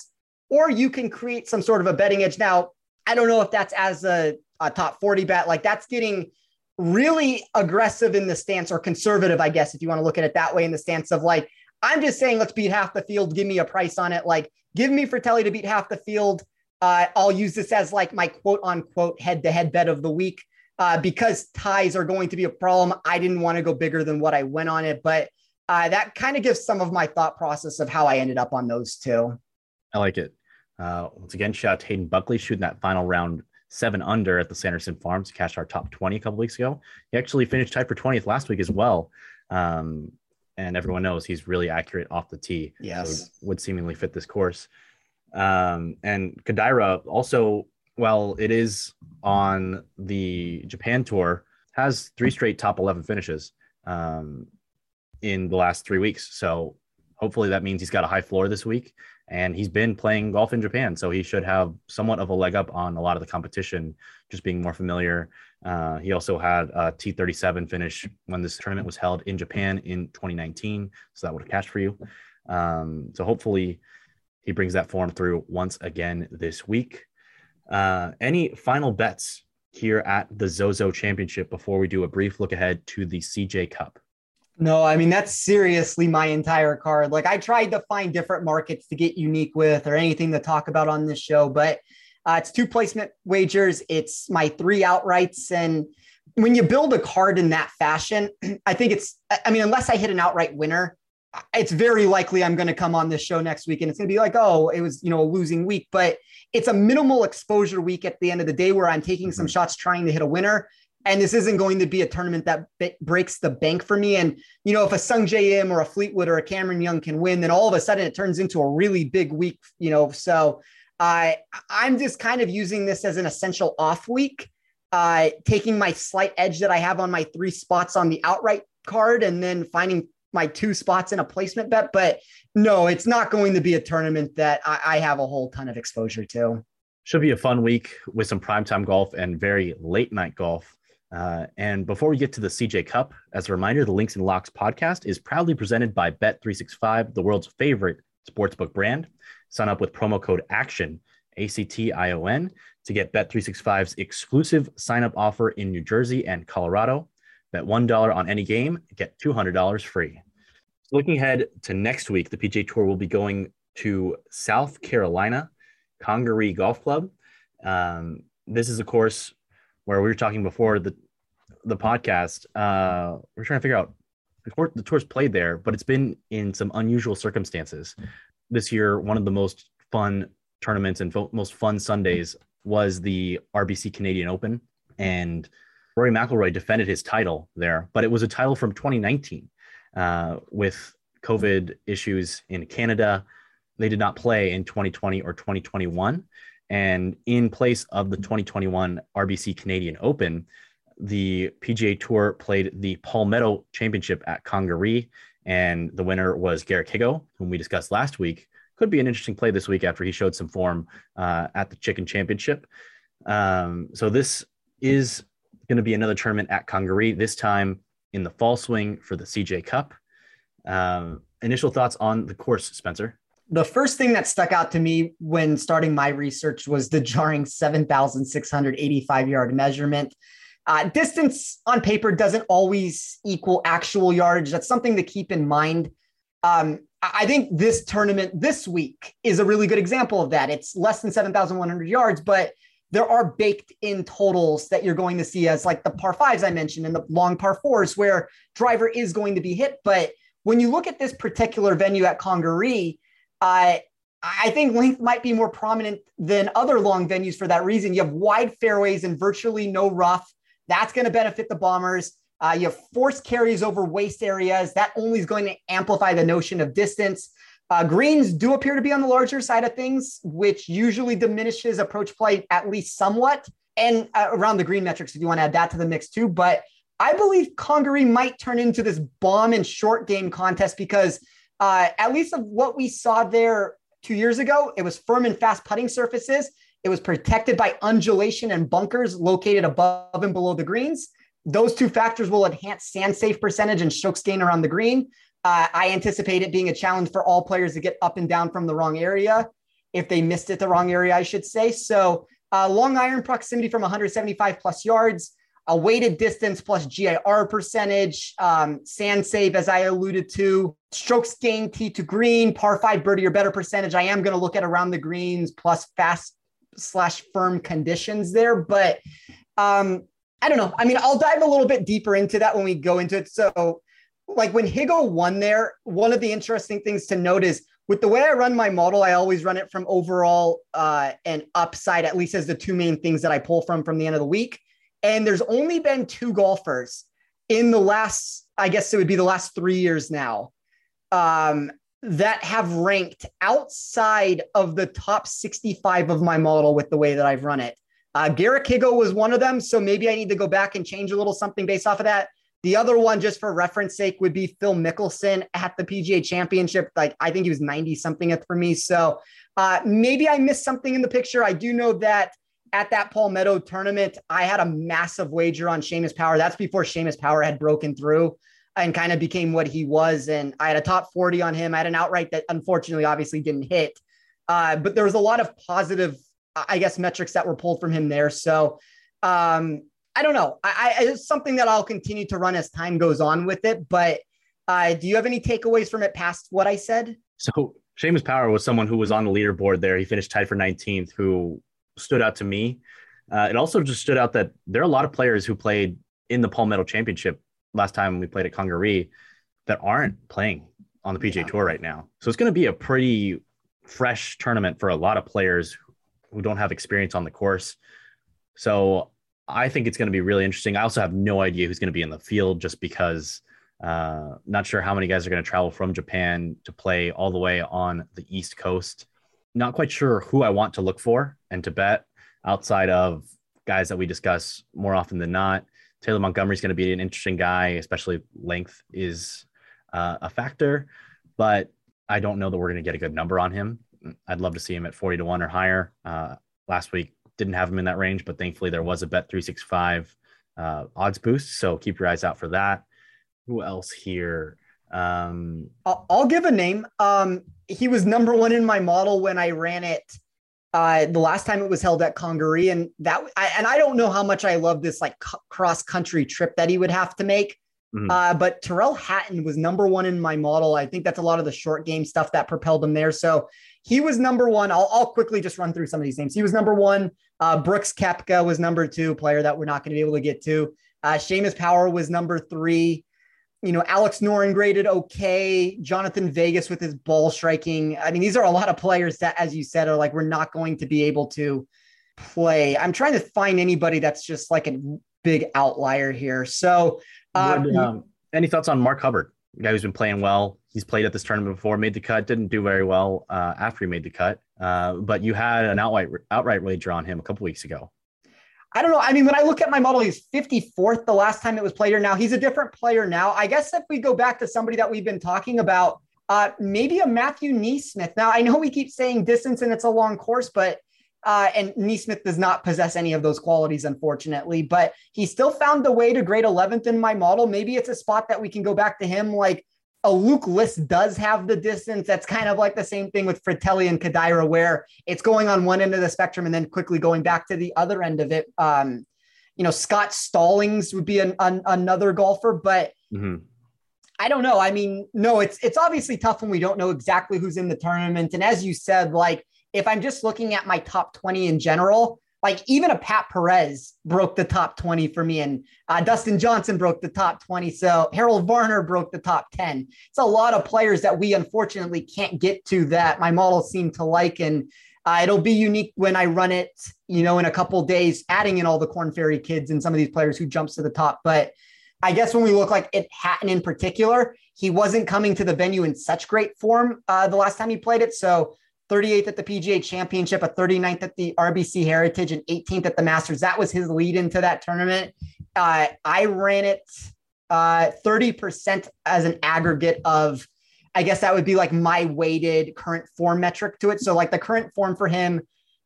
Speaker 6: or you can create some sort of a betting edge. Now, I don't know if that's as a, a top 40 bet, like that's getting really aggressive in the stance or conservative, I guess, if you want to look at it that way, in the stance of like, I'm just saying, let's beat half the field. Give me a price on it. Like, give me Frittelli to beat half the field uh, I'll use this as like my quote unquote head to head bet of the week uh, because ties are going to be a problem. I didn't want to go bigger than what I went on it, but uh, that kind of gives some of my thought process of how I ended up on those two.
Speaker 5: I like it. Uh, once again, shout out to Hayden Buckley shooting that final round seven under at the Sanderson Farms, cashed our top 20 a couple weeks ago. He actually finished tied for 20th last week as well. Um, and everyone knows he's really accurate off the tee.
Speaker 6: Yes.
Speaker 5: So would seemingly fit this course. Um, and Kodaira also, while it is on the Japan tour, has three straight top 11 finishes um, in the last three weeks. So hopefully that means he's got a high floor this week. And he's been playing golf in Japan. So he should have somewhat of a leg up on a lot of the competition, just being more familiar. Uh, he also had a T37 finish when this tournament was held in Japan in 2019. So that would have cashed for you. Um, so hopefully he brings that form through once again this week. Uh, any final bets here at the Zozo Championship before we do a brief look ahead to the CJ Cup?
Speaker 6: No, I mean, that's seriously my entire card. Like, I tried to find different markets to get unique with or anything to talk about on this show, but uh, it's two placement wagers, it's my three outrights. And when you build a card in that fashion, I think it's, I mean, unless I hit an outright winner, it's very likely I'm going to come on this show next week and it's going to be like, oh, it was, you know, a losing week, but it's a minimal exposure week at the end of the day where I'm taking some mm-hmm. shots trying to hit a winner. And this isn't going to be a tournament that b- breaks the bank for me. And, you know, if a Sung Im or a Fleetwood or a Cameron Young can win, then all of a sudden it turns into a really big week, you know. So I I'm just kind of using this as an essential off week, uh, taking my slight edge that I have on my three spots on the outright card and then finding my two spots in a placement bet, but no, it's not going to be a tournament that I, I have a whole ton of exposure to.
Speaker 5: Should be a fun week with some primetime golf and very late night golf. Uh, and before we get to the CJ Cup, as a reminder, the Links and Locks podcast is proudly presented by Bet365, the world's favorite sportsbook brand. Sign up with promo code ACTION, A C T I O N, to get Bet365's exclusive sign up offer in New Jersey and Colorado. Bet $1 on any game, get $200 free. Looking ahead to next week, the PGA Tour will be going to South Carolina, Congaree Golf Club. Um, this is of course where we were talking before the the podcast. Uh, we're trying to figure out the, tour, the tour's played there, but it's been in some unusual circumstances. This year, one of the most fun tournaments and fo- most fun Sundays was the RBC Canadian Open, and Rory McIlroy defended his title there, but it was a title from 2019 uh, with COVID issues in Canada. They did not play in 2020 or 2021. And in place of the 2021 RBC Canadian Open, the PGA Tour played the Palmetto Championship at Congaree, and the winner was Garrick Higgo, whom we discussed last week. Could be an interesting play this week after he showed some form uh, at the Chicken Championship. Um, so this is going to be another tournament at Congaree, this time in the fall swing for the CJ Cup. Um, initial thoughts on the course, Spencer?
Speaker 6: The first thing that stuck out to me when starting my research was the jarring 7,685 yard measurement. Uh, distance on paper doesn't always equal actual yardage. That's something to keep in mind. Um, I think this tournament this week is a really good example of that. It's less than 7,100 yards, but there are baked in totals that you're going to see as like the par fives I mentioned and the long par fours where driver is going to be hit. But when you look at this particular venue at Congaree, uh, I think length might be more prominent than other long venues for that reason. You have wide fairways and virtually no rough. That's going to benefit the Bombers. Uh, you have forced carries over waste areas. That only is going to amplify the notion of distance. Uh, greens do appear to be on the larger side of things, which usually diminishes approach play at least somewhat. And uh, around the green metrics, if you want to add that to the mix too. But I believe Congaree might turn into this bomb and short game contest because, uh, at least of what we saw there two years ago, it was firm and fast putting surfaces. It was protected by undulation and bunkers located above and below the greens. Those two factors will enhance sand safe percentage and strokes gain around the green. Uh, I anticipate it being a challenge for all players to get up and down from the wrong area. If they missed it the wrong area, I should say. So, uh, long iron proximity from 175 plus yards, a weighted distance plus GIR percentage, um, sand save, as I alluded to, strokes gain tee to green, par five birdie or better percentage. I am going to look at around the greens plus fast slash firm conditions there. But um, I don't know. I mean, I'll dive a little bit deeper into that when we go into it. So, like when Higgo won there, one of the interesting things to note is with the way I run my model, I always run it from overall uh, and upside, at least as the two main things that I pull from from the end of the week. And there's only been two golfers in the last, I guess it would be the last three years now, um, that have ranked outside of the top 65 of my model with the way that I've run it. Uh, Higgo was one of them. So maybe I need to go back and change a little something based off of that. The other one, just for reference sake, would be Phil Mickelson at the PGA Championship. Like I think he was 90 something for me. So uh, maybe I missed something in the picture. I do know that at that Palmetto tournament, I had a massive wager on Seamus Power. That's before Seamus Power had broken through and kind of became what he was. And I had a top 40 on him. I had an outright that unfortunately obviously didn't hit. Uh, but there was a lot of positive, I guess, metrics that were pulled from him there. So um, I don't know. I, I, it's something that I'll continue to run as time goes on with it. But uh, do you have any takeaways from it past what I said?
Speaker 5: So Seamus Power was someone who was on the leaderboard there. He finished tied for 19th, who stood out to me. Uh, it also just stood out that there are a lot of players who played in the Palmetto Championship last time we played at Congaree that aren't playing on the PGA yeah. Tour right now. So it's going to be a pretty fresh tournament for a lot of players who don't have experience on the course. So I think it's going to be really interesting. I also have no idea who's going to be in the field just because uh, not sure how many guys are going to travel from Japan to play all the way on the East Coast. Not quite sure who I want to look for and to bet outside of guys that we discuss more often than not. Taylor Montgomery is going to be an interesting guy, especially length is uh, a factor, but I don't know that we're going to get a good number on him. I'd love to see him at 40 to 1 or higher. Uh, last week, didn't have him in that range, but thankfully there was a bet 365 uh, odds boost. So keep your eyes out for that. Who else here? Um,
Speaker 6: I'll, I'll give a name. Um, he was number one in my model when I ran it uh, the last time it was held at Congaree, and that I, and I don't know how much I love this like c- cross country trip that he would have to make. Mm-hmm. Uh, but Tyrrell Hatton was number one in my model. I think that's a lot of the short game stuff that propelled him there. So he was number one. I'll, I'll quickly just run through some of these names. He was number one. Uh, Brooks Koepka was number two, player that we're not going to be able to get to. Uh, Seamus Power was number three. You know, Alex Noren graded okay. Jhonattan Vegas with his ball striking. I mean, these are a lot of players that, as you said, are like, we're not going to be able to play. I'm trying to find anybody that's just like a big outlier here. So, uh,
Speaker 5: Would, um, any thoughts on Mark Hubbard, guy who's been playing well? He's played at this tournament before, made the cut, didn't do very well uh, after he made the cut. Uh, but you had an outright outright wager on him a couple weeks ago.
Speaker 6: I don't know. I mean, when I look at my model, he's 54th the last time it was played here. Now he's a different player now. I guess if we go back to somebody that we've been talking about, uh, maybe a Matthew NeSmith. Now I know we keep saying distance and it's a long course, but uh, and NeSmith does not possess any of those qualities, unfortunately, but he still found the way to grade 11th in my model. Maybe it's a spot that we can go back to him. Like a Luke List does have the distance. That's kind of like the same thing with Frittelli and Kodaira, where it's going on one end of the spectrum and then quickly going back to the other end of it. Um, you know, Scott Stallings would be an, an another golfer, but mm-hmm. I don't know. I mean, no, it's it's obviously tough when we don't know exactly who's in the tournament. And as you said, like if I'm just looking at my top 20 in general, like even a Pat Perez broke the top 20 for me, and uh, Dustin Johnson broke the top 20. So Harold Varner broke the top 10. It's a lot of players that we unfortunately can't get to that my model seem to like. And uh, it'll be unique when I run it, you know, in a couple days, adding in all the Korn Ferry kids and some of these players who jumps to the top. But I guess when we look like at Hatton in particular, he wasn't coming to the venue in such great form uh, the last time he played it. So 38th at the PGA Championship, a 39th at the RBC Heritage, and 18th at the Masters. That was his lead into that tournament. Uh, I ran it uh, 30% as an aggregate of, I guess that would be like my weighted current form metric to it. So, like the current form for him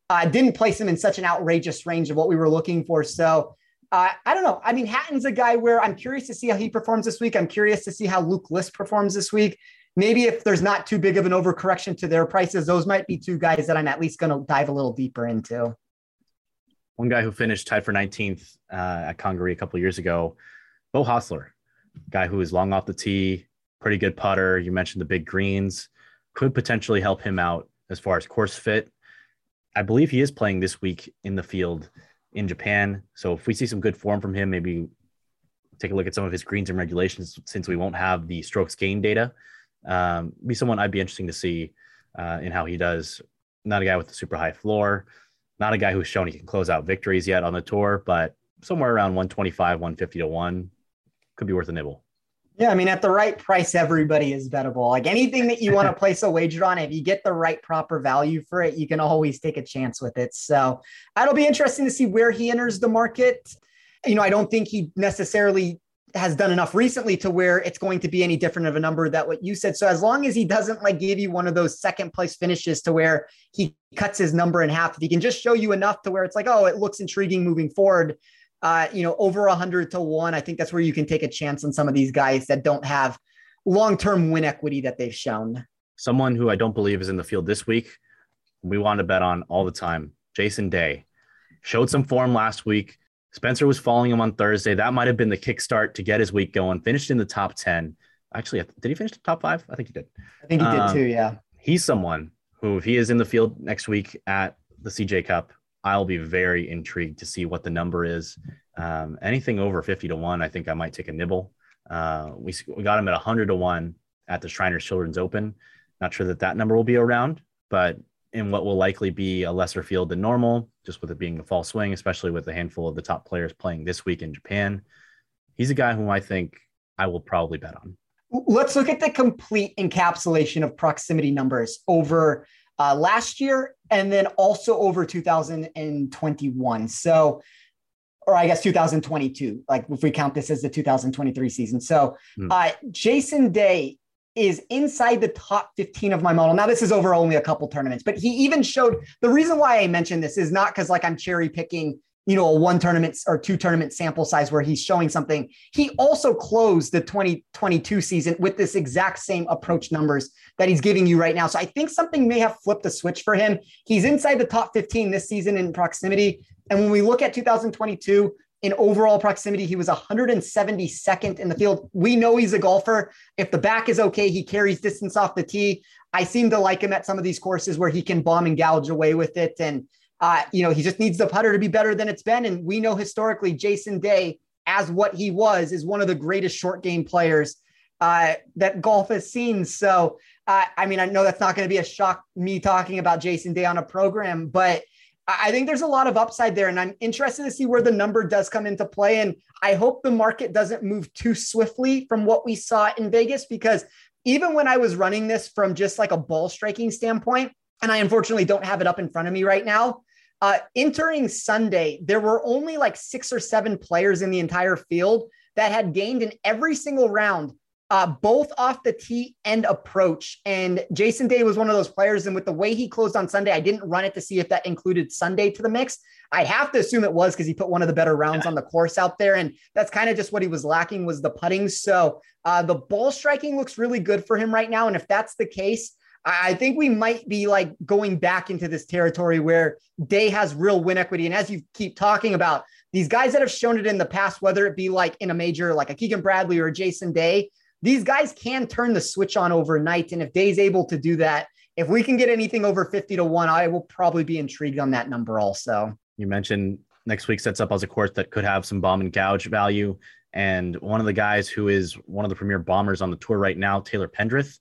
Speaker 6: uh, didn't place him in such an outrageous range of what we were looking for. So, uh, I don't know. I mean, Hatton's a guy where I'm curious to see how he performs this week. I'm curious to see how Luke List performs this week maybe if there's not too big of an overcorrection to their prices, those might be two guys that I'm at least going to dive a little deeper into.
Speaker 5: One guy who finished tied for 19th uh, at Congaree a couple years ago, Beau Hossler, guy who is long off the tee, pretty good putter. You mentioned the big greens, could potentially help him out as far as course fit. I believe he is playing this week in the field in Japan. So if we see some good form from him, maybe take a look at some of his greens and regulations since we won't have the strokes gain data um, be someone I'd be interesting to see uh, in how he does. Not a guy with a super high floor, not a guy who's shown he can close out victories yet on the tour, but somewhere around 125, 150 to one could be worth a nibble.
Speaker 6: Yeah, I mean, at the right price, everybody is bettable. Like anything that you want to place a wager on, if you get the right proper value for it, you can always take a chance with it. So it'll be interesting to see where he enters the market. You know, I don't think he necessarily has done enough recently to where it's going to be any different of a number that what you said. So as long as he doesn't like give you one of those second place finishes to where he cuts his number in half, if he can just show you enough to where it's like, oh, it looks intriguing moving forward. Uh, you know, over a hundred to one, I think that's where you can take a chance on some of these guys that don't have long-term win equity that they've shown.
Speaker 5: Someone who I don't believe is in the field this week, we want to bet on all the time. Jason Day showed some form last week Spencer was following him on Thursday. That might have been the kickstart to get his week going. Finished in the top 10. Actually, did he finish the top five? I think he did.
Speaker 6: I think he did um, too, yeah.
Speaker 5: He's someone who, if he is in the field next week at the CJ Cup, I'll be very intrigued to see what the number is. Um, anything over 50 to 1, I think I might take a nibble. Uh, we, we got him at 100 to 1 at the Shriners Children's Open. Not sure that that number will be around, but in what will likely be a lesser field than normal, just with it being a fall swing, especially with a handful of the top players playing this week in Japan. He's a guy whom I think I will probably bet on.
Speaker 6: Let's look at the complete encapsulation of proximity numbers over uh, last year and then also over 2021. So, or I guess 2022, like if we count this as the 2023 season. So, hmm. uh, Jason Day is inside the top 15 of my model. Now, this is over only a couple tournaments, but he even showed the reason why I mentioned this is not because like I'm cherry picking, you know, a one tournament or two tournament sample size where he's showing something. He also closed the 2022 season with this exact same approach numbers that he's giving you right now. So I think something may have flipped the switch for him. He's inside the top 15 this season in proximity. And when we look at 2022, in overall proximity. He was 172nd in the field. We know he's a golfer. If the back is okay, he carries distance off the tee. I seem to like him at some of these courses where he can bomb and gouge away with it. And, uh, you know, he just needs the putter to be better than it's been. And we know historically, Jason Day, as what he was, is one of the greatest short game players uh, that golf has seen. So, uh, I mean, I know that's not going to be a shock me talking about Jason Day on a program, but I think there's a lot of upside there, and I'm interested to see where the number does come into play. And I hope the market doesn't move too swiftly from what we saw in Vegas, because even when I was running this from just like a ball striking standpoint, and I unfortunately don't have it up in front of me right now. Uh, entering Sunday, there were only like six or seven players in the entire field that had gained in every single round uh, both off the tee and approach. And Jason Day was one of those players. And with the way he closed on Sunday, I didn't run it to see if that included Sunday to the mix. I have to assume it was because he put one of the better rounds on the course out there. And that's kind of just what he was lacking was the putting. So uh, the ball striking looks really good for him right now. And if that's the case, I think we might be like going back into this territory where Day has real win equity. And as you keep talking about, these guys that have shown it in the past, whether it be like in a major like a Keegan Bradley or a Jason Day, these guys can turn the switch on overnight. And if Day's able to do that, if we can get anything over 50 to one, I will probably be intrigued on that number also.
Speaker 5: You mentioned next week sets up as a course that could have some bomb and gouge value. And one of the guys who is one of the premier bombers on the tour right now, Taylor Pendrith,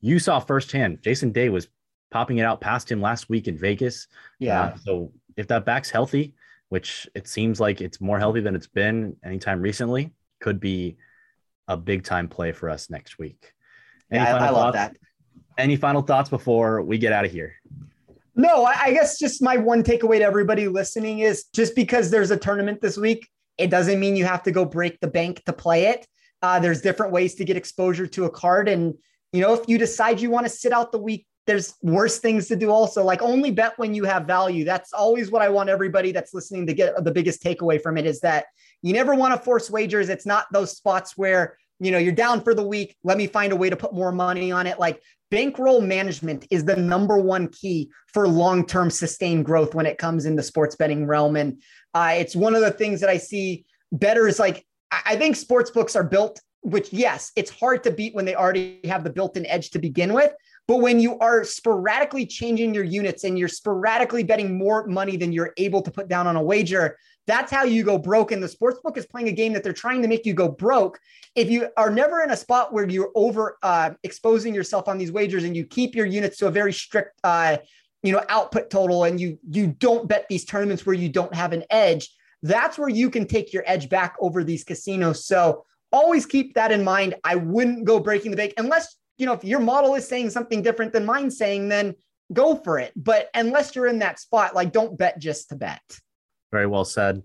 Speaker 5: you saw firsthand. Jason Day was popping it out past him last week in Vegas.
Speaker 6: Yeah.
Speaker 5: Uh, so if that back's healthy, which it seems like it's more healthy than it's been anytime recently, could be a big time play for us next week. Any
Speaker 6: Yeah, I, I love
Speaker 5: thoughts?
Speaker 6: that.
Speaker 5: Any final thoughts before we get out of here?
Speaker 6: No, I, I guess just my one takeaway to everybody listening is just because there's a tournament this week, it doesn't mean you have to go break the bank to play it. Uh, there's different ways to get exposure to a card. And, you know, if you decide you want to sit out the week, there's worse things to do also. Like only bet when you have value. That's always what I want everybody that's listening to get the biggest takeaway from it is that you never want to force wagers. It's not those spots where, you know, you're down for the week. Let me find a way to put more money on it. Like bankroll management is the number one key for long-term sustained growth when it comes in the sports betting realm. And uh, it's one of the things that I see betters like, I think sports books are built, which yes, it's hard to beat when they already have the built-in edge to begin with. But when you are sporadically changing your units and you're sporadically betting more money than you're able to put down on a wager, that's how you go broke. And the sports book is playing a game that they're trying to make you go broke. If you are never in a spot where you're over uh, exposing yourself on these wagers and you keep your units to a very strict, uh, you know, output total, and you you don't bet these tournaments where you don't have an edge, that's where you can take your edge back over these casinos. So always keep that in mind. I wouldn't go breaking the bank unless you know if your model is saying something different than mine saying, then go for it. But unless you're in that spot, like don't bet just to bet.
Speaker 5: Very well said.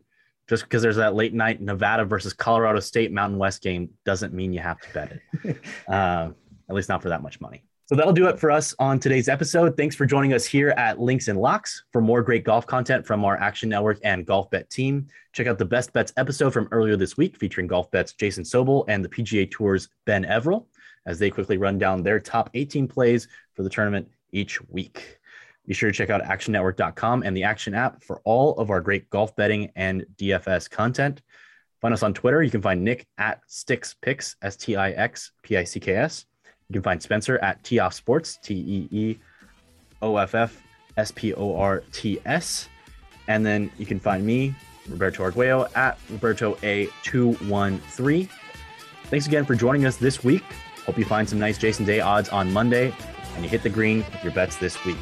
Speaker 5: Just because there's that late night Nevada versus Colorado State Mountain West game doesn't mean you have to bet it. uh, at least not for that much money. So that'll do it for us on today's episode. Thanks for joining us here at Links and Locks. For more great golf content from our Action Network and Golf Bet team, check out the Best Bets episode from earlier this week featuring Golf Bet's Jason Sobel and the PGA Tour's Ben Everill as they quickly run down their top 18 plays for the tournament each week. Be sure to check out actionnetwork.com and the Action app for all of our great golf betting and DFS content. Find us on Twitter. You can find Nick at Stix Picks, S T I X P I C K S. You can find Spencer at T Off Sports, T E E O F F S P O R T S. And then you can find me, Roberto Arguello, at Roberto A213. Thanks again for joining us this week. Hope you find some nice Jason Day odds on Monday and you hit the green with your bets this week.